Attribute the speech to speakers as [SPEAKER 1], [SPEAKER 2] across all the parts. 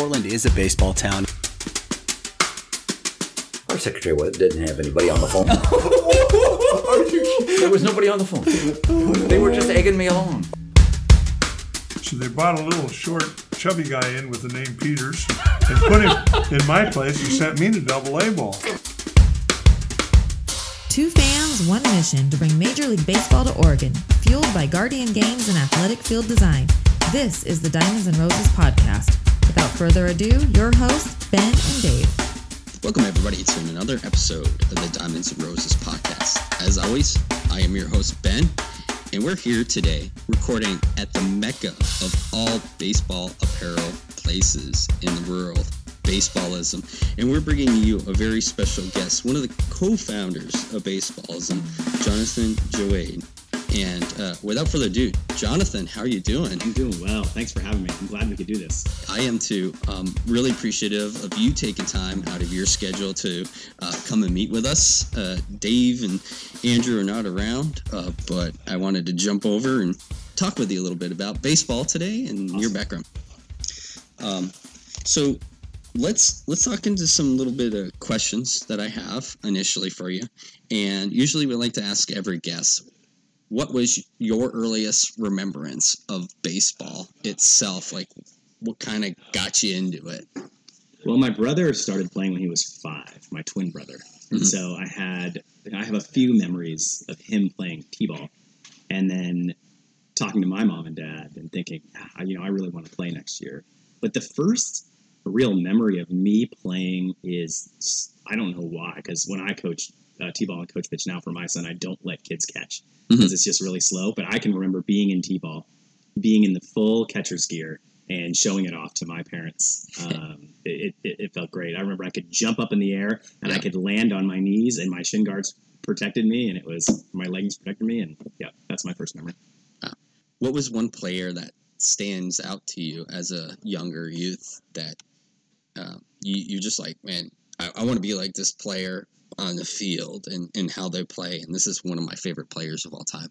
[SPEAKER 1] Portland is a baseball town.
[SPEAKER 2] Our secretary didn't have anybody on the phone.
[SPEAKER 3] There was nobody on the phone. They were just egging me along.
[SPEAKER 4] So they brought a little short, chubby guy in with the name Peters and put him in my place and sent me to double A ball.
[SPEAKER 5] Two fans, one mission to bring Major League Baseball to Oregon, fueled by Guardian Games and Athletic Field Design. This is the Diamonds and Roses podcast. Without further ado, your hosts, Ben and Dave.
[SPEAKER 6] Welcome, everybody, to another episode of the Diamonds and Roses podcast. As always, I am your host, Ben, and we're here today recording at the mecca of all baseball apparel places in the world, Baseballism. And we're bringing you a very special guest, one of the co founders of Baseballism, Jonathan Joade. And uh, without further ado, Jonathan, how are you doing?
[SPEAKER 7] I'm doing well. Thanks for having me. I'm glad we could do this.
[SPEAKER 6] I am too. Um, really appreciative of you taking time out of your schedule to uh, come and meet with us. Uh, Dave and Andrew are not around, uh, but I wanted to jump over and talk with you a little bit about baseball today and your background. Um, so let's let's talk into some little bit of questions that I have initially for you, and usually we like to ask every guest what was your earliest remembrance of baseball itself? Like, what kind of got you into it?
[SPEAKER 7] Well, my brother started playing when he was five, my twin brother. And
[SPEAKER 6] Mhm.
[SPEAKER 7] so I had, I have a few memories of him playing T-ball and then talking to my mom and dad and thinking, ah, you know, I really want to play next year. But the first real memory of me playing is, I don't know why, because when I coach uh, T-ball and coach pitch now for my son, I don't let kids catch because it's just really slow. But I can remember being in T-ball, being in the full catcher's gear and showing it off to my parents. Um, it, it, it felt great. I remember I could jump up in the air and I could land on my knees, and my shin guards protected me, and it was my leggings protected me. And yeah, that's my first memory.
[SPEAKER 6] What was one player that stands out to you as a younger youth that um, you you just like, man, I, I want to be like this player on the field and, and how they play, and this is one of my favorite players of all time.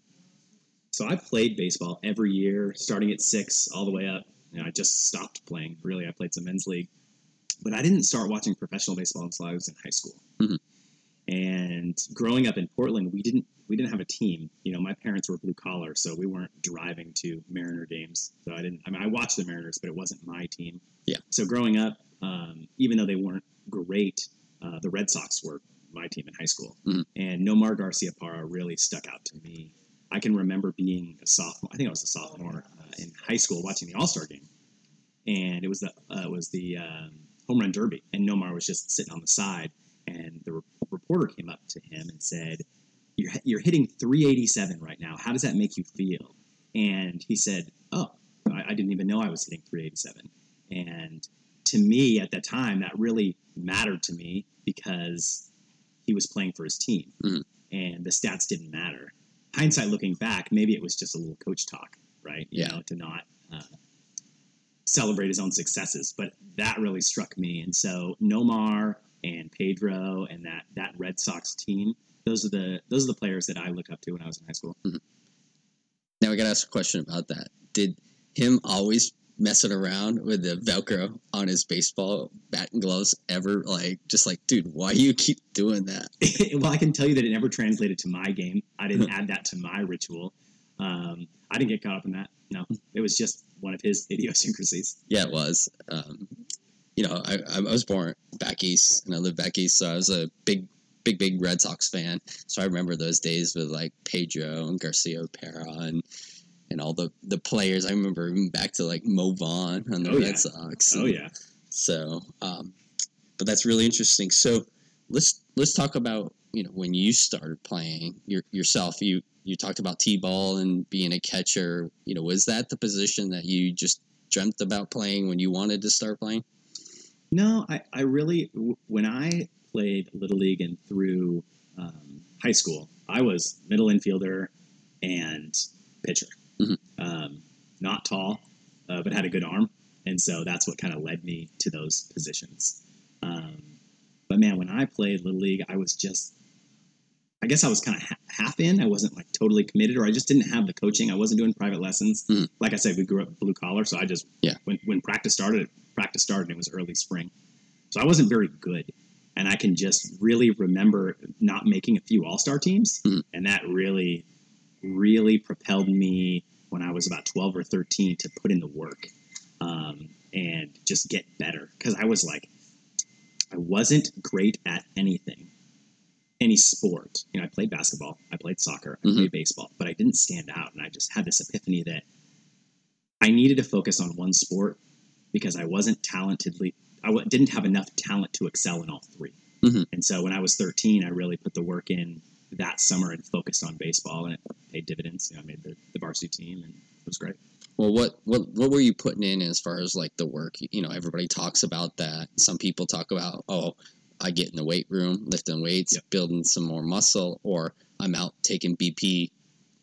[SPEAKER 7] So I played baseball every year, starting at six all the way up. And I just stopped playing. Really, I played some men's league, but I didn't start watching professional baseball until I was in high school.
[SPEAKER 6] Mhm.
[SPEAKER 7] And growing up in Portland, we didn't we didn't have a team. You know, my parents were blue collar, so we weren't driving to Mariner games. So I didn't. I mean, I watched the Mariners, but it wasn't my team.
[SPEAKER 6] Yeah.
[SPEAKER 7] So growing up, um, even though they weren't great, uh, the Red Sox were my team in high school,
[SPEAKER 6] Mhm.
[SPEAKER 7] and Nomar Garciaparra really stuck out to me I can remember being a sophomore. I think I was a sophomore uh, in high school watching the All Star game, and it was the uh, it was the um, home run derby, and Nomar was just sitting on the side, and the re- reporter came up to him and said, "You're you're hitting 387 right now. How does that make you feel?" And he said, "Oh, I, I didn't even know I was hitting 387." And to me at that time, that really mattered to me because he was playing for his team,
[SPEAKER 6] Mhm.
[SPEAKER 7] and the stats didn't matter hindsight looking back, maybe it was just a little coach talk, right? You
[SPEAKER 6] Yeah.
[SPEAKER 7] know, to not uh, celebrate his own successes. But that really struck me. And so Nomar and Pedro and that that Red Sox team, those are the those are the players that I look up to when I was in high school.
[SPEAKER 6] Now I got to ask a question about that. Did him always messing around with the Velcro on his baseball bat and gloves ever like just like, dude, why do you keep doing that?
[SPEAKER 7] well, I can tell you that it never translated to my game. I didn't add that to my ritual. Um, I didn't get caught up in that. No, it was just one of his idiosyncrasies.
[SPEAKER 6] Yeah, it was. Um, you know, I, I was born back east and I lived back east, so I was a big, big, big Red Sox fan. So I remember those days with like Pedro and Garcia Pera and and all the, the players. I remember even back to like Mo Vaughn on the
[SPEAKER 7] Oh,
[SPEAKER 6] Red
[SPEAKER 7] yeah.
[SPEAKER 6] Sox.
[SPEAKER 7] Oh yeah.
[SPEAKER 6] So, um, but that's really interesting. So let's let's talk about you know when you started playing your, yourself. You you talked about t-ball and being a catcher. You know, was that the position that you just dreamt about playing when you wanted to start playing?
[SPEAKER 7] No, I, I really, when I played Little League and through um, high school, I was middle infielder and pitcher.
[SPEAKER 6] Mhm.
[SPEAKER 7] Um, not tall, uh, but had a good arm. And so that's what kind of led me to those positions. Um, but man, when I played Little League, I was just, I guess I was kind of ha- half in. I wasn't like totally committed, or I just didn't have the coaching. I wasn't doing private lessons.
[SPEAKER 6] Mhm.
[SPEAKER 7] Like I said, we grew up blue collar, so I just
[SPEAKER 6] Yeah.
[SPEAKER 7] When when practice started, practice started. And it was early spring, so I wasn't very good. And I can just really remember not making a few all star teams,
[SPEAKER 6] Mhm.
[SPEAKER 7] and that really, really propelled me when I was about twelve or thirteen to put in the work um, and just get better because I was like, I wasn't great at anything, any sport. You know, I played basketball, I played soccer, I
[SPEAKER 6] Mhm.
[SPEAKER 7] played baseball, but I didn't stand out. And I just had this epiphany that I needed to focus on one sport because I wasn't talentedly, I w- didn't have enough talent to excel in all 3
[SPEAKER 6] Mhm.
[SPEAKER 7] And so when I was 13, I really put the work in that summer and focused on baseball, and it paid dividends. You know, I made the, the varsity team, and it was great.
[SPEAKER 6] Well, what what what were you putting in as far as like the work? You know, everybody talks about that. Some people talk about, oh, I get in the weight room, lifting weights,
[SPEAKER 7] Yep.
[SPEAKER 6] building some more muscle, or I'm out taking BP,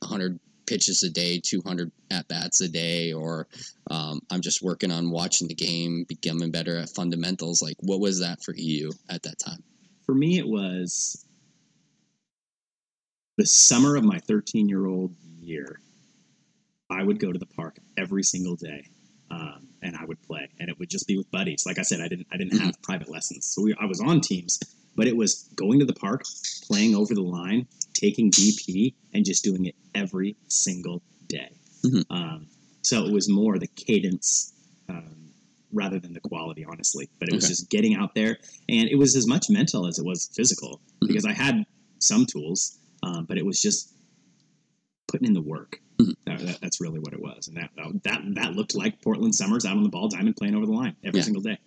[SPEAKER 6] 100 pitches a day, 200 at bats a day, or um, I'm just working on watching the game, becoming better at fundamentals. Like, what was that for you at that time?
[SPEAKER 7] For me, it was the summer of my 13 year old year. I would go to the park every single day, um, and I would play, and it would just be with buddies. Like I said, I didn't I didn't have private lessons, so we, I was on teams, but it was going to the park, playing over the line, taking BP, and just doing it every single day.
[SPEAKER 6] Mhm.
[SPEAKER 7] Um, so it was more the cadence um, rather than the quality, honestly. But it was
[SPEAKER 6] Okay.
[SPEAKER 7] just getting out there, and it was as much mental as it was physical
[SPEAKER 6] Mhm.
[SPEAKER 7] because I had some tools, um, but it was just putting in the work.
[SPEAKER 6] Mhm.
[SPEAKER 7] That, that- that's really what it was, and that that that looked like Portland summers out on the ball diamond playing over the line every
[SPEAKER 6] Yeah.
[SPEAKER 7] single day.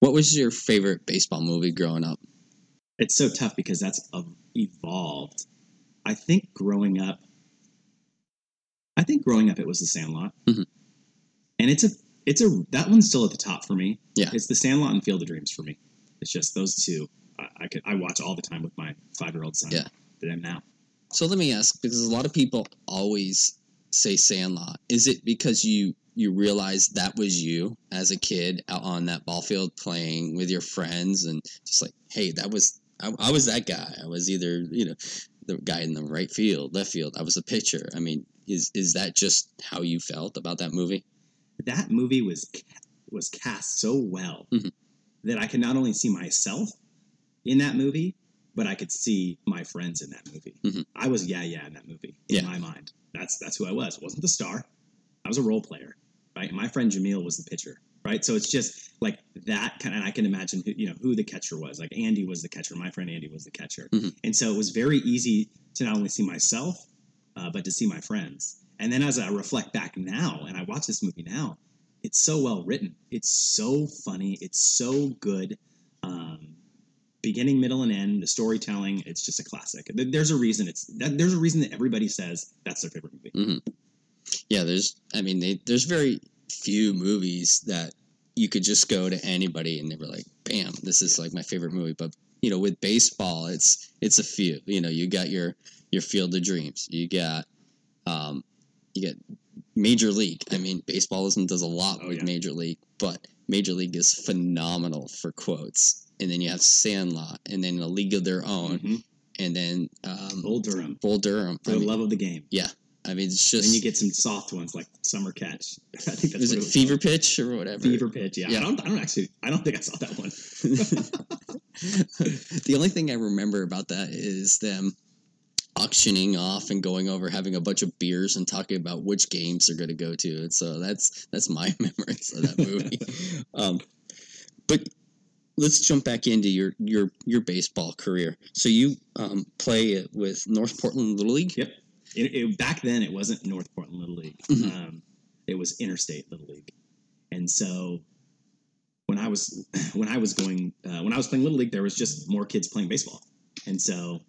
[SPEAKER 6] What was your favorite baseball movie growing up?
[SPEAKER 7] It's so tough because that's evolved. I think growing up, I think growing up it was The Sandlot,
[SPEAKER 6] Mhm.
[SPEAKER 7] and it's a it's a that one's still at the top for me.
[SPEAKER 6] Yeah.
[SPEAKER 7] it's The Sandlot and Field of Dreams for me. It's just those two. I, I could I watch all the time with my five year old son.
[SPEAKER 6] Yeah.
[SPEAKER 7] that I'm now.
[SPEAKER 6] So let me ask, because a lot of people always say Sandlot. Is it because you you realize that was you as a kid out on that ball field playing with your friends and just like, hey, that was I, I was that guy. I was either you know the guy in the right field, left field. I was a pitcher. I mean, is is that just how you felt about that movie?
[SPEAKER 7] that movie was was cast so well
[SPEAKER 6] Mhm.
[SPEAKER 7] that I could not only see myself in that movie, but I could see my friends in that movie.
[SPEAKER 6] Mhm.
[SPEAKER 7] I was yeah yeah in that movie in
[SPEAKER 6] Yeah.
[SPEAKER 7] my mind. That's that's who I was. I wasn't the star. I was a role player, right? And my friend Jamil was the pitcher, right? So it's just like that kind. And I can imagine who you know who the catcher was. Like Andy was the catcher. My friend Andy was the catcher,
[SPEAKER 6] Mhm.
[SPEAKER 7] and so it was very easy to not only see myself, uh, but to see my friends. And then as I reflect back now and I watch this movie now, it's so well written. It's so funny. It's so good. Um, beginning, middle, and end. The storytelling. It's just a classic. There's a reason. It's that, there's a reason that everybody says that's their favorite movie.
[SPEAKER 6] Yeah, there's. I mean, they, there's very few movies that you could just go to anybody and they were like, "Bam, this is like my favorite movie." But you know, with baseball, it's it's a few. You know, you got your your Field of Dreams. You got, um, you got Major League. I mean, baseball isn't does a lot
[SPEAKER 7] Oh,
[SPEAKER 6] with
[SPEAKER 7] yeah.
[SPEAKER 6] Major League, but Major League is phenomenal for quotes. And then you have Sandlot, and then A League of Their Own,
[SPEAKER 7] Mhm.
[SPEAKER 6] and then um,
[SPEAKER 7] Bull Durham.
[SPEAKER 6] Bull Durham.
[SPEAKER 7] For
[SPEAKER 6] I
[SPEAKER 7] the
[SPEAKER 6] mean,
[SPEAKER 7] love of the game. Yeah.
[SPEAKER 6] I mean, it's just.
[SPEAKER 7] Then you get some soft ones like Summer Catch. I think that's
[SPEAKER 6] it
[SPEAKER 7] was
[SPEAKER 6] Fever
[SPEAKER 7] called.
[SPEAKER 6] Pitch or whatever?
[SPEAKER 7] Fever Pitch. Yeah.
[SPEAKER 6] Yeah.
[SPEAKER 7] I don't. I don't actually. I don't think I saw that one.
[SPEAKER 6] the only thing I remember about that is them auctioning off and going over having a bunch of beers and talking about which games they're going to go to. And so that's that's my memories of that movie. um, but let's jump back into your your your baseball career. So you um, play with North Portland Little League.
[SPEAKER 7] Yep. It, it, back then, it wasn't North Portland Little League.
[SPEAKER 6] Mhm.
[SPEAKER 7] Um, it was Interstate Little League, and so when I was when I was going uh, when I was playing Little League, there was just more kids playing baseball, and so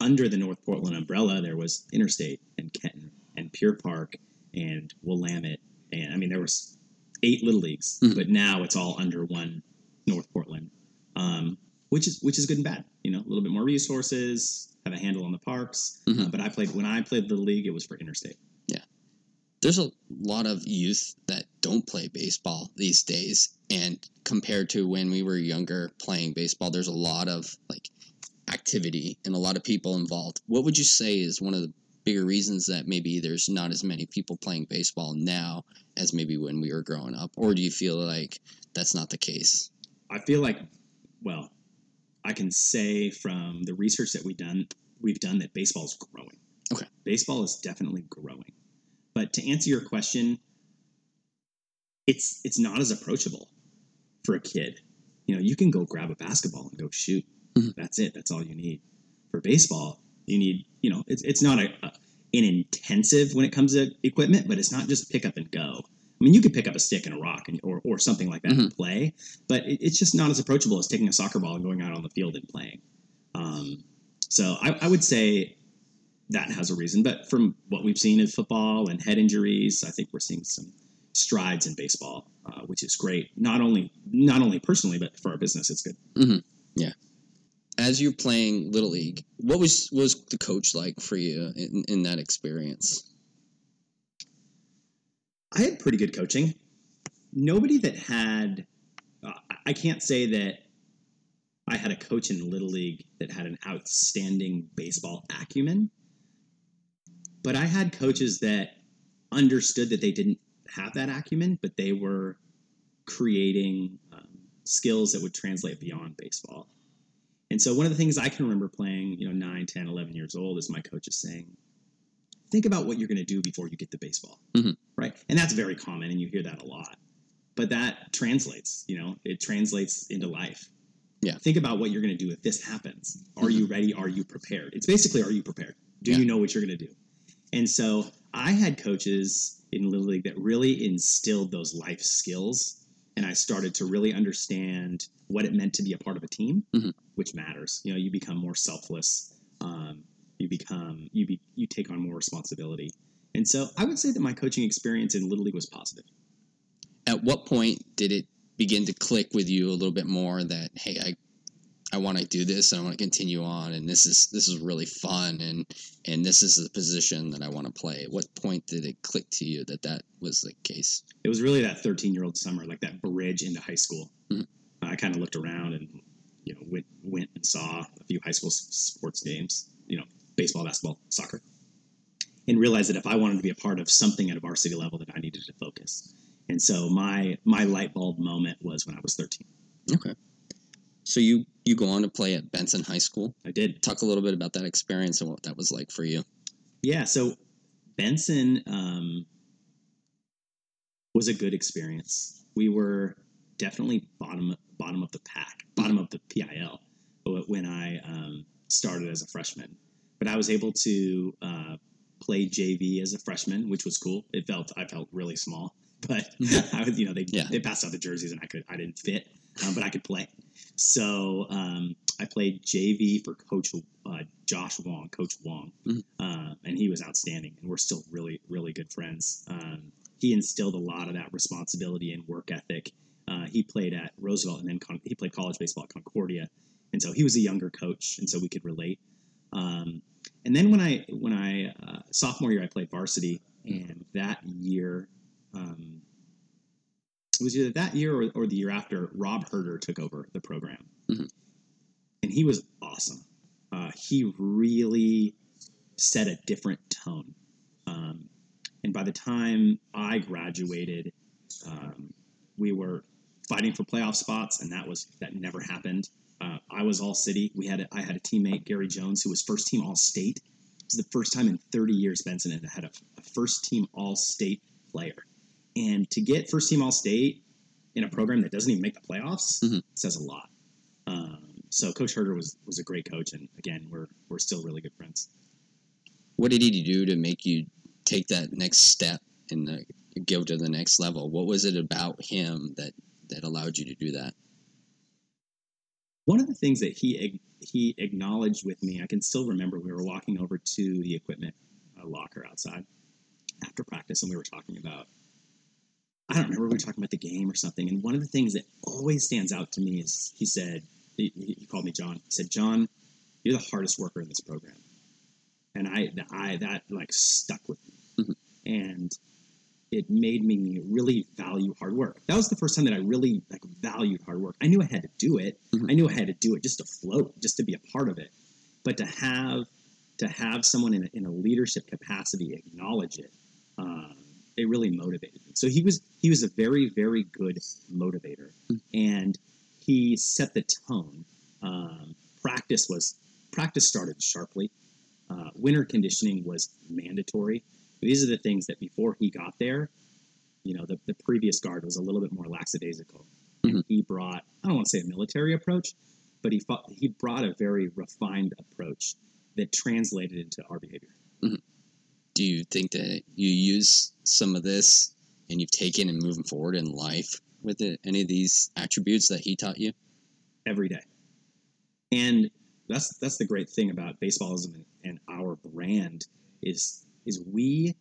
[SPEAKER 7] under the North Portland umbrella, there was Interstate and Kenton and Pier Park and Willamette, and I mean there was eight Little Leagues,
[SPEAKER 6] Mhm.
[SPEAKER 7] but now it's all under one North Portland, um, which is which is good and bad. You know, a little bit more resources, have a handle on the parks.
[SPEAKER 6] Mhm.
[SPEAKER 7] Uh, but I played when I played Little League, it was for Interstate.
[SPEAKER 6] Yeah, there's a lot of youth that don't play baseball these days and compared to when we were younger playing baseball there's a lot of like activity and a lot of people involved. What would you say is one of the bigger reasons that maybe there's not as many people playing baseball now as maybe when we were growing up? Or do you feel like that's not the case?
[SPEAKER 7] I feel like, well, I can say from the research that we've done, we've done that baseball is growing.
[SPEAKER 6] Okay.
[SPEAKER 7] Baseball is definitely growing. But to answer your question, it's it's not as approachable for a kid. You know, you can go grab a basketball and go shoot.
[SPEAKER 6] Mhm.
[SPEAKER 7] That's it. That's all you need. For baseball, you need, you know, it's, it's not a, a an intensive when it comes to equipment, but it's not just pick up and go. I mean, you could pick up a stick and a rock and, or, or something like that and play, but it, it's just not as approachable as taking a soccer ball and going out on the field and playing. Um, so I, I would say that has a reason. But from what we've seen in football and head injuries, I think we're seeing some strides in baseball, uh, which is great. Not only not only personally, but for our business, it's good.
[SPEAKER 6] As you're playing Little League, what was was the coach like for you in, in that experience?
[SPEAKER 7] I had pretty good coaching. Nobody that had, uh, I can't say that I had a coach in Little League that had an outstanding baseball acumen, but I had coaches that understood that they didn't have that acumen, but they were creating um, skills that would translate beyond baseball. And so one of the things I can remember playing, you know, 9, 10, 11 years old is my coach is saying, think about what you're going to do before you get the baseball mm-hmm. right? And that's very common, and you hear that a lot. But that translates, you know, it translates into life.
[SPEAKER 6] Yeah.
[SPEAKER 7] Think about what you're going to do if this happens. Are mm-hmm. you ready? Are you prepared? It's basically, are you prepared? Do
[SPEAKER 6] Yeah.
[SPEAKER 7] you know what you're going to do? And so I had coaches in Little League that really instilled those life skills, and I started to really understand what it meant to be a part of a team,
[SPEAKER 6] Mhm.
[SPEAKER 7] which matters. You know, you become more selfless. Um, you become you be you take on more responsibility. And so I would say that my coaching experience in Little League was positive.
[SPEAKER 6] At what point did it begin to click with you a little bit more that hey, I I want to do this and I want to continue on and this is this is really fun and and this is the position that I want to play. At what point did it click to you that that was the case?
[SPEAKER 7] It was really that 13 year old summer, like that bridge into high school.
[SPEAKER 6] Mhm.
[SPEAKER 7] I kind of looked around and you know went went and saw a few high school sports games, you know, baseball, basketball, soccer, and realized that if I wanted to be a part of something at a varsity level, that I needed to focus. And so my my light bulb moment was when I was 13.
[SPEAKER 6] Okay. So you you go on to play at Benson High School.
[SPEAKER 7] I did
[SPEAKER 6] Talk a little bit about that experience and what that was like for you.
[SPEAKER 7] Yeah, so Benson um, was a good experience. We were definitely bottom bottom of the pack, bottom of the PIL when I um, started as a freshman. But I was able to uh, play JV as a freshman, which was cool. It felt I felt really small, but I was you know they
[SPEAKER 6] Yeah.
[SPEAKER 7] they passed out the jerseys and I could I didn't fit, um, but I could play. So um, I played JV for Coach uh, Josh Wong, Coach Wong,
[SPEAKER 6] Mhm.
[SPEAKER 7] uh, and he was outstanding. And we're still really, really good friends. Um, he instilled a lot of that responsibility and work ethic. Uh, he played at Roosevelt, and then Con- he played college baseball at Concordia, and so he was a younger coach, and so we could relate. Um, and then when I when I uh, sophomore year, I played varsity, and that year. Um, it was either that year or, or the year after Rob Herder took over the program.
[SPEAKER 6] Mhm.
[SPEAKER 7] And he was awesome. Uh, he really set a different tone. Um, and by the time I graduated, um, we were fighting for playoff spots, and that was that never happened. Uh, I was all city. We had a, I had a teammate Gary Jones who was first team All State. It was the first time in 30 years Benson had had a, a first team All State player, and to get first team All State in a program that doesn't even make the playoffs
[SPEAKER 6] Mhm.
[SPEAKER 7] says a lot. Um, so Coach Herder was was a great coach, and again, we're we're still really good friends.
[SPEAKER 6] What did he do to make you take that next step and the, go to the next level? What was it about him that that allowed you to do that?
[SPEAKER 7] One of the things that he he acknowledged with me, I can still remember. We were walking over to the equipment uh, locker outside after practice, and we were talking about. I don't remember we were talking about the game or something. And one of the things that always stands out to me is he said he, he called me John. He said, "John, you're the hardest worker in this program," and I I that like stuck with me,
[SPEAKER 6] Mhm.
[SPEAKER 7] and it made me really value hard work. That was the first time that I really like valued hard work. I knew I had to do it.
[SPEAKER 6] Mhm.
[SPEAKER 7] I knew I had to do it just to float, just to be a part of it. but to have to have someone in a, in a leadership capacity acknowledge it, um, it really motivated me. So he was he was a very very good motivator, and he set the tone. Um, practice was practice started sharply. Uh, winter conditioning was mandatory. These are the things that before he got there, you know, the, the previous guard was a little bit more lackadaisical. And mm-hmm. he brought, I don't want to say a military approach, but he fought, he brought a very refined approach that translated into our behavior mm-hmm.
[SPEAKER 6] Do you think that you use some of this and you've taken and moving forward in life with it? Any of these attributes that he taught you?
[SPEAKER 7] every day. And that's that's the great thing about baseballism and, and our brand is is we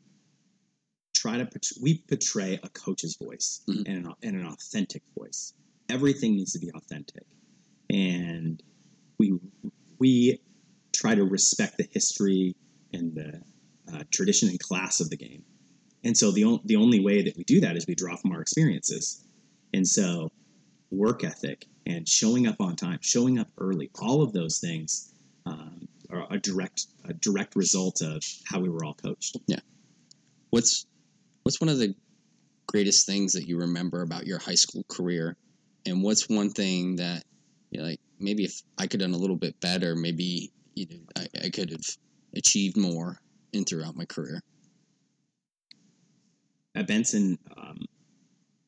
[SPEAKER 7] try to we portray a coach's voice
[SPEAKER 6] Mhm.
[SPEAKER 7] and, an, and an authentic voice. Everything needs to be authentic, and we we try to respect the history and the uh, tradition and class of the game. And so the on, the only way that we do that is we draw from our experiences. And so work ethic and showing up on time, showing up early, all of those things a direct a direct result of how we were all coached. Yeah.
[SPEAKER 6] What's what's one of the greatest things that you remember about your high school career? And what's one thing that you know, like maybe if I could have done a little bit better, maybe you know, I, I could have achieved more in throughout my career.
[SPEAKER 7] At Benson, um,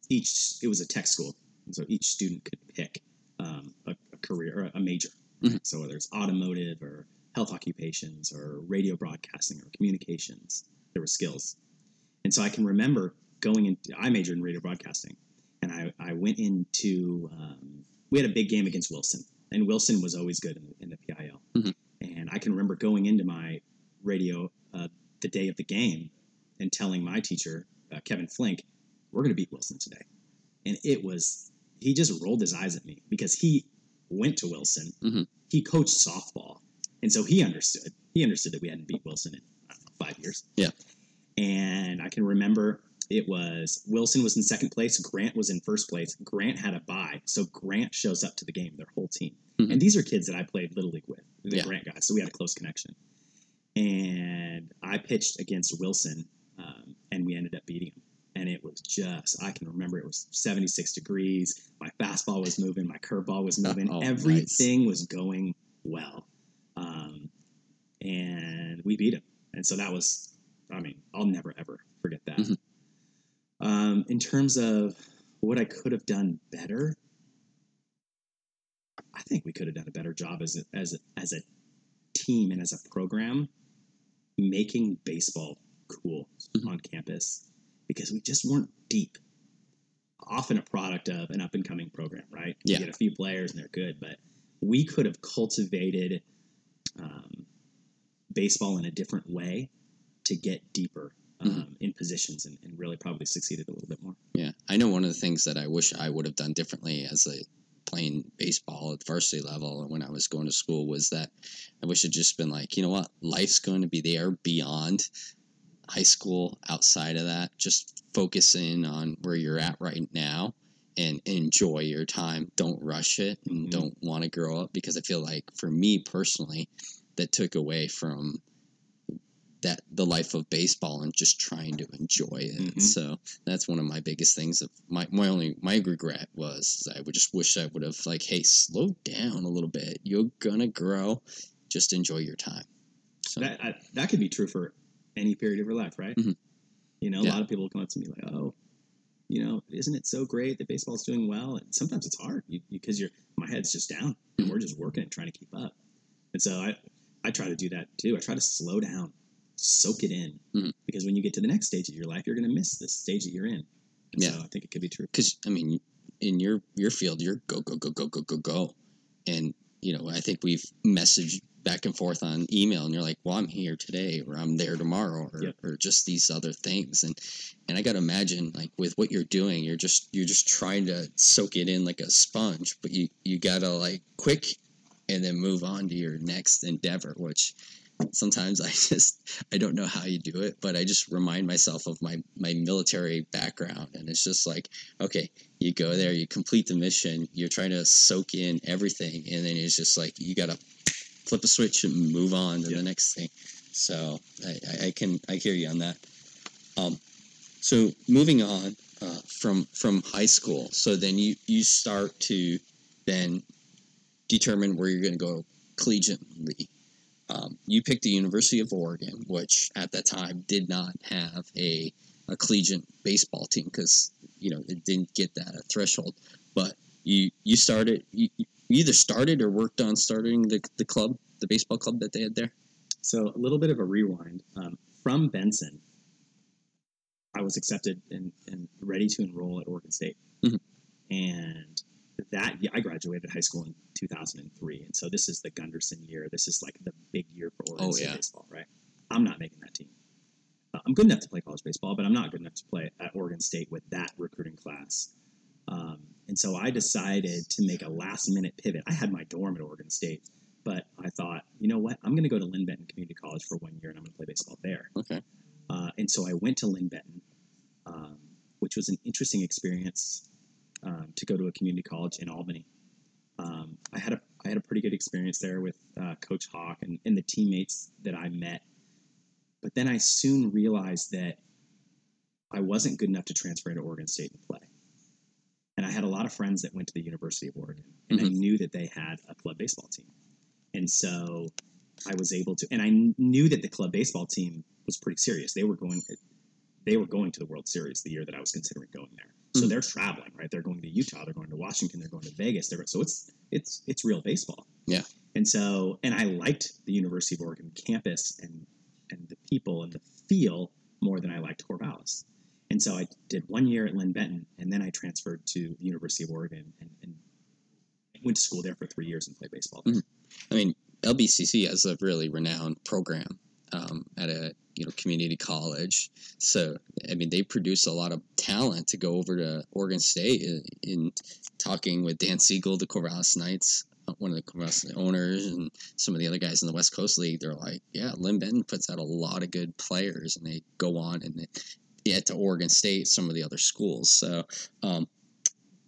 [SPEAKER 7] each it was a tech school, so each student could pick um, a, a career, a major.
[SPEAKER 6] Mhm.
[SPEAKER 7] So whether it's automotive or health occupations or radio broadcasting or communications, there were skills. And so I can remember going into I majored in radio broadcasting, and I, I went into um, we had a big game against Wilson, and Wilson was always good in the, in the PIL.
[SPEAKER 6] Mhm.
[SPEAKER 7] And I can remember going into my radio uh, the day of the game and telling my teacher uh, Kevin Flink, "We're going to beat Wilson today," and it was he just rolled his eyes at me because he went to Wilson,
[SPEAKER 6] Mhm.
[SPEAKER 7] he coached softball, and so he understood. He understood that we hadn't beat Wilson in know, five years.
[SPEAKER 6] Yeah.
[SPEAKER 7] and I can remember it was Wilson was in second place, Grant was in first place. Grant had a bye, so Grant shows up to the game, their whole team,
[SPEAKER 6] Mhm.
[SPEAKER 7] and these are kids that I played little league with, the
[SPEAKER 6] Yeah.
[SPEAKER 7] Grant guys, so we had a close connection. And I pitched against Wilson, um, and we ended up beating him. And it was just, I can remember it was 76 degrees. My fastball was moving, my curveball was moving.
[SPEAKER 6] Oh, nice.
[SPEAKER 7] Everything was going well. Beat him. And so that was, I mean, I'll never, ever forget that.
[SPEAKER 6] Mhm.
[SPEAKER 7] Um, in terms of what I could have done better, I think we could have done a better job as a, as a, as a team and as a program making baseball cool
[SPEAKER 6] Mhm.
[SPEAKER 7] on campus because we just weren't deep. Often a product of an up and coming program, right?
[SPEAKER 6] Yeah.
[SPEAKER 7] You get a few players and they're good, but we could have cultivated um, baseball in a different way to get deeper um, in positions and, and really probably succeeded a little bit more.
[SPEAKER 6] Yeah, I know one of the things that I wish I would have done differently as a playing baseball at varsity level when I was going to school was that I wish it just been like, you know what, life's going to be there beyond high school, outside of that. Just focus in on where you're at right now and enjoy your time. Don't rush it and
[SPEAKER 7] Mhm.
[SPEAKER 6] don't want to grow up because I feel like for me personally, that took away from that the life of baseball and just trying to enjoy it.
[SPEAKER 7] Mhm.
[SPEAKER 6] So that's one of my biggest things. Of my my only my regret was I would just wish I would have like, hey, slow down a little bit. You're gonna grow. Just enjoy your time. So
[SPEAKER 7] That I, that could be true for any period of your life, right?
[SPEAKER 6] Mhm.
[SPEAKER 7] You know, a
[SPEAKER 6] Yeah.
[SPEAKER 7] lot of people come up to me like, "Oh, you know, isn't it so great that baseball's doing well?" And sometimes it's hard because you're my head's just down and
[SPEAKER 6] Mhm.
[SPEAKER 7] we're just working and trying to keep up. And so I I try to do that too. I try to slow down, soak it in,
[SPEAKER 6] Mhm.
[SPEAKER 7] because when you get to the next stage of your life, you're going to miss the stage that you're in. And
[SPEAKER 6] Yeah.
[SPEAKER 7] so I think it could be true.
[SPEAKER 6] because I mean, in your your field, you're go go go go go go go, and you know I think we've messaged back and forth on email, and you're like, well, I'm here today, or I'm there tomorrow, or,
[SPEAKER 7] Yep.
[SPEAKER 6] or just these other things, and and I got to imagine like with what you're doing, you're just you're just trying to soak it in like a sponge, but you you gotta like quick, and then move on to your next endeavor, which sometimes I just I don't know how you do it, but I just remind myself of my my military background, and it's just like okay, you go there, you complete the mission, you're trying to soak in everything, and then it's just like you gotta flip a switch and move on to
[SPEAKER 7] Yeah.
[SPEAKER 6] the next thing. So I, I, I can I hear you on that. Um, so moving on uh, from from high school, so then you you start to then determine where you're going to go collegiately. Um, you picked the University of Oregon, which at that time did not have a, a collegiate baseball team because you know it didn't get that a threshold. But you you started you, you either started or worked on starting the, the club, the baseball club that they had there.
[SPEAKER 7] So a little bit of a rewind um, from Benson. I was accepted and, and ready to enroll at Oregon State,
[SPEAKER 6] Mhm.
[SPEAKER 7] and that yeah, I graduated high school in 2003, and so this is the Gunderson year. This is like the big year for Oregon
[SPEAKER 6] Oh,
[SPEAKER 7] State
[SPEAKER 6] yeah.
[SPEAKER 7] baseball, right? I'm not making that team. Uh, I'm good enough to play college baseball, but I'm not good enough to play at Oregon State with that recruiting class. Um, and so I decided to make a last minute pivot. I had my dorm at Oregon State, but I thought, you know what? I'm going to go to Linn-Benton Community College for one year and I'm going to play baseball there.
[SPEAKER 6] Okay.
[SPEAKER 7] Uh, and so I went to Linn-Benton, um, which was an interesting experience to go to a community college in Albany. Um, I had a I had a pretty good experience there with uh, Coach Hawk and, and the teammates that I met. But then I soon realized that I wasn't good enough to transfer into Oregon State and play. And I had a lot of friends that went to the University of Oregon, and I knew that they had a club baseball team. And so I was able to, and I knew that the club baseball team was pretty serious. They were going, they were going to the World Series the year that I was considering going there. So
[SPEAKER 6] Mhm.
[SPEAKER 7] they're traveling, right? They're going to Utah, they're going to Washington, they're going to Vegas. They're so it's it's it's real baseball.
[SPEAKER 6] Yeah.
[SPEAKER 7] And so, and I liked the University of Oregon campus and and the people and the feel more than I liked Corvallis. And so I did one year at Linn-Benton, and then I transferred to the University of Oregon and, and went to school there for three years and played baseball.
[SPEAKER 6] Mhm. I mean, LBCC has a really renowned program um, at a you know community college. So I mean, they produce a lot of talent to go over to Oregon State. In, in talking with Dan Segel, the Corvallis Knights, uh, one of the Corvallis owners, and some of the other guys in the West Coast League, they're like, yeah, Linn-Benton puts out a lot of good players, and they go on and they get to Oregon State, some of the other schools. So, um,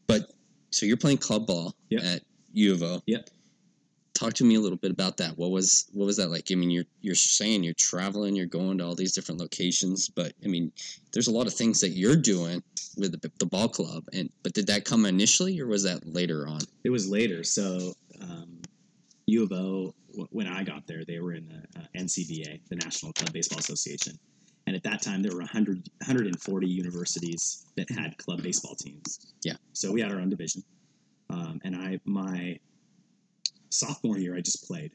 [SPEAKER 6] but so you're playing club ball
[SPEAKER 7] Yep.
[SPEAKER 6] at U of O
[SPEAKER 7] Yep.
[SPEAKER 6] Talk to me a little bit about that. What was what was that like? I mean, you're you're saying you're traveling, you're going to all these different locations, but I mean, there's a lot of things that you're doing with the, the ball club. And but did that come initially, or was that later on?
[SPEAKER 7] It was later. So um, U of O, w- when I got there, they were in the uh, NCBA, the National Club Baseball Association. And at that time, there were 100, 140 universities that had club baseball teams.
[SPEAKER 6] Yeah.
[SPEAKER 7] So we had our own division. Um, and I, my sophomore year, I just played.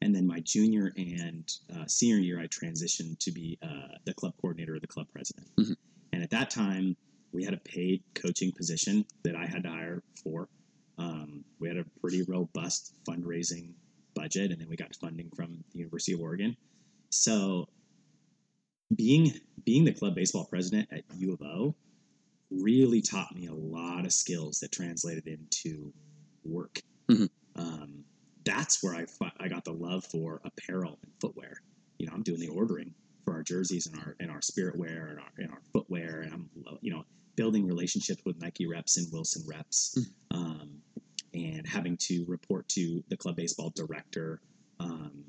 [SPEAKER 7] And then my junior and uh, senior year, I transitioned to be uh, the club coordinator or the club president.
[SPEAKER 6] Mhm.
[SPEAKER 7] And at that time, we had a paid coaching position that I had to hire for. Um, we had a pretty robust fundraising budget, and then we got funding from the University of Oregon. So, being being the club baseball president at U of O really taught me a lot of skills that translated into work.
[SPEAKER 6] Mhm.
[SPEAKER 7] That's where I I got the love for apparel and footwear. You know, I'm doing the ordering for our jerseys and our and our spirit wear and our and our footwear, and I'm you know building relationships with Nike reps and Wilson reps, um, and having to report to the club baseball director. Um,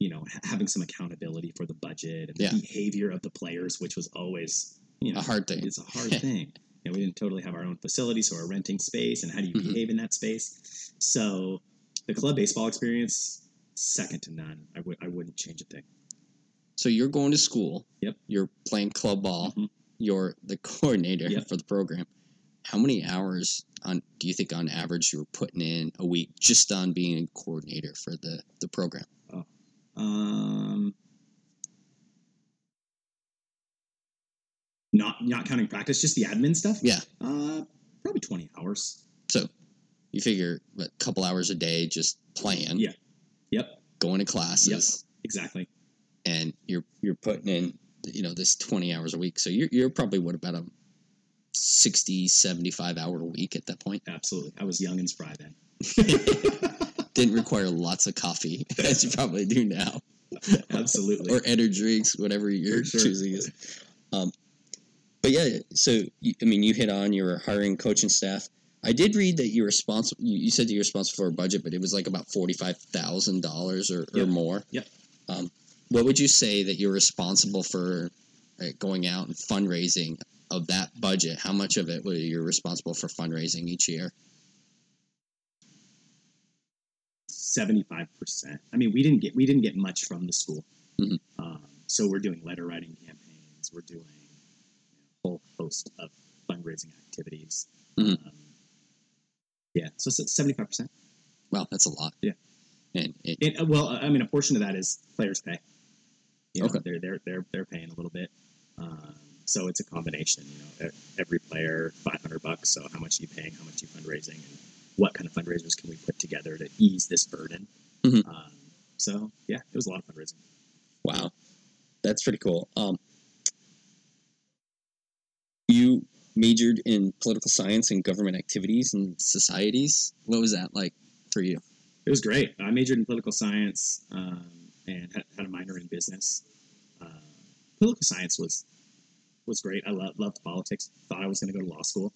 [SPEAKER 7] you know, ha- having some accountability for the budget and
[SPEAKER 6] Yeah.
[SPEAKER 7] the behavior of the players, which was always you know
[SPEAKER 6] A hard thing.
[SPEAKER 7] It's a hard thing. You know, we didn't totally have our own facility, so we're renting space, and how do you
[SPEAKER 6] Mhm.
[SPEAKER 7] behave in that space? So, the club baseball experience, second to none. I would I wouldn't change a thing.
[SPEAKER 6] So you're going to school.
[SPEAKER 7] Yep.
[SPEAKER 6] You're playing club ball.
[SPEAKER 7] Mhm.
[SPEAKER 6] You're the coordinator
[SPEAKER 7] Yep.
[SPEAKER 6] for the program. How many hours on do you think on average you were putting in a week just on being a coordinator for the the program? Oh.
[SPEAKER 7] Um, not not counting practice, just the admin stuff.
[SPEAKER 6] Yeah.
[SPEAKER 7] Uh, probably twenty hours.
[SPEAKER 6] So you figure a couple hours a day just playing.
[SPEAKER 7] Yeah. Yep.
[SPEAKER 6] Going to classes. Yes.
[SPEAKER 7] Exactly.
[SPEAKER 6] and you're you're putting in you know this 20 hours a week so you're, you're probably what about a 60 75 hour a week at that point
[SPEAKER 7] Absolutely. I was young and spry then.
[SPEAKER 6] didn't require lots of coffee as you probably do now
[SPEAKER 7] Absolutely.
[SPEAKER 6] or energy drinks whatever you're
[SPEAKER 7] sure.
[SPEAKER 6] choosing is um, but yeah so you, i mean you hit on your hiring coaching staff I did read that you're responsible. You, you said that you're responsible for a budget, but it was like about forty five thousand dollars or or
[SPEAKER 7] Yep.
[SPEAKER 6] more.
[SPEAKER 7] Yep.
[SPEAKER 6] Um, what would you say that you're responsible for like, going out and fundraising of that budget? How much of it were you responsible for fundraising each year?
[SPEAKER 7] Seventy-five percent. I mean, we didn't get we didn't get much from the school,
[SPEAKER 6] Mhm.
[SPEAKER 7] um, so we're doing letter writing campaigns. We're doing a whole host of fundraising activities.
[SPEAKER 6] Mhm.
[SPEAKER 7] Um, yeah, so seventy-five percent.
[SPEAKER 6] Wow, that's a lot.
[SPEAKER 7] Yeah.
[SPEAKER 6] And
[SPEAKER 7] uh, well, I mean, a portion of that is players' pay. You know,
[SPEAKER 6] Okay.
[SPEAKER 7] they're they're they're they're paying a little bit, um, so it's a combination. You know, every player five hundred bucks. So how much are you paying? How much are you fundraising? And what kind of fundraisers can we put together to ease this burden?
[SPEAKER 6] Mhm.
[SPEAKER 7] Um, so yeah, it was a lot of fundraising.
[SPEAKER 6] Wow, that's pretty cool. Um, you majored in political science and government activities and societies. What was that like for you?
[SPEAKER 7] It was great. I majored in political science um, and had, had a minor in business. Uh, political science was was great. I lo- loved politics. Thought I was going to go to law school,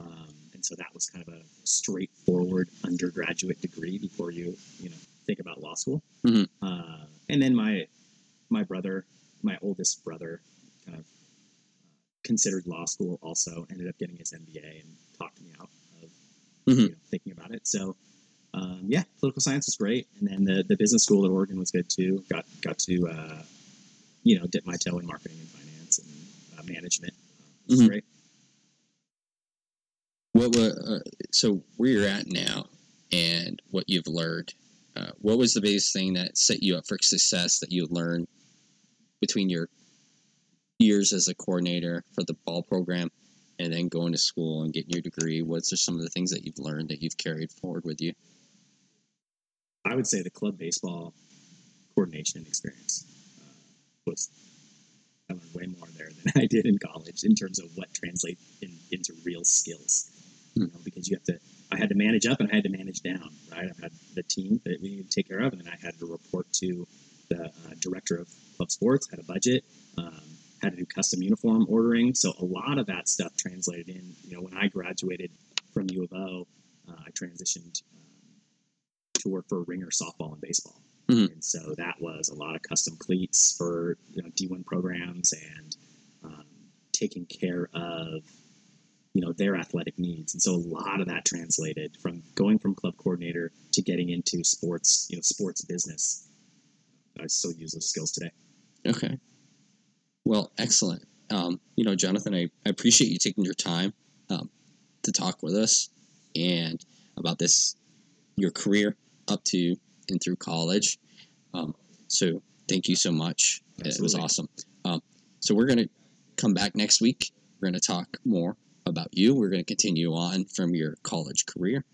[SPEAKER 7] um, and so that was kind of a straightforward undergraduate degree before you you know think about law school.
[SPEAKER 6] Mhm.
[SPEAKER 7] Uh, and then my my brother, my oldest brother, considered law school. Also ended up getting his MBA and talked me out of
[SPEAKER 6] Mhm.
[SPEAKER 7] you know, thinking about it. So um, yeah, political science was great, and then the, the business school at Oregon was good too. Got got to uh, you know dip my toe in marketing and finance and uh, management. Uh,
[SPEAKER 6] Mhm.
[SPEAKER 7] great.
[SPEAKER 6] What were uh, so where you're at now and what you've learned? Uh, what was the biggest thing that set you up for success that you learned between your years as a coordinator for the ball program and then going to school and getting your degree? What's some of the things that you've learned that you've carried forward with you?
[SPEAKER 7] I would say the club baseball coordination experience uh, was I learned way more there than I did in college in terms of what translates in, into real skills. You know, because you have to. I had to manage up and I had to manage down. Right, I had the team that we needed to take care of, and then I had to report to the uh, director of club sports. Had a budget. Um, had to do custom uniform ordering. So a lot of that stuff translated in. You know, when I graduated from U of O, uh, I transitioned um, to work for Ringor softball and baseball.
[SPEAKER 6] Mhm.
[SPEAKER 7] And so that was a lot of custom cleats for you know, D1 programs and um, taking care of you know their athletic needs. And so a lot of that translated from going from club coordinator to getting into sports, you know, sports business. I still use those skills today.
[SPEAKER 6] Okay. Well, excellent. Um, you know, Jonathan, I, I appreciate you taking your time um, to talk with us and about this, your career up to and through college. Um, so thank you so much. It was awesome. Um, so we're going to come back next week. We're going to talk more about you. We're going to continue on from your college career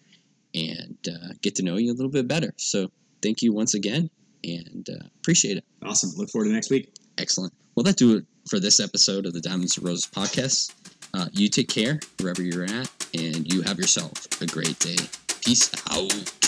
[SPEAKER 6] and uh, get to know you a little bit better. So thank you once again and uh, appreciate it.
[SPEAKER 7] Awesome. Look forward to next week.
[SPEAKER 6] Excellent. Well, that do it for this episode of the Diamonds and Roses podcast. Uh, you take care wherever you're at, and you have yourself a great day. Peace out.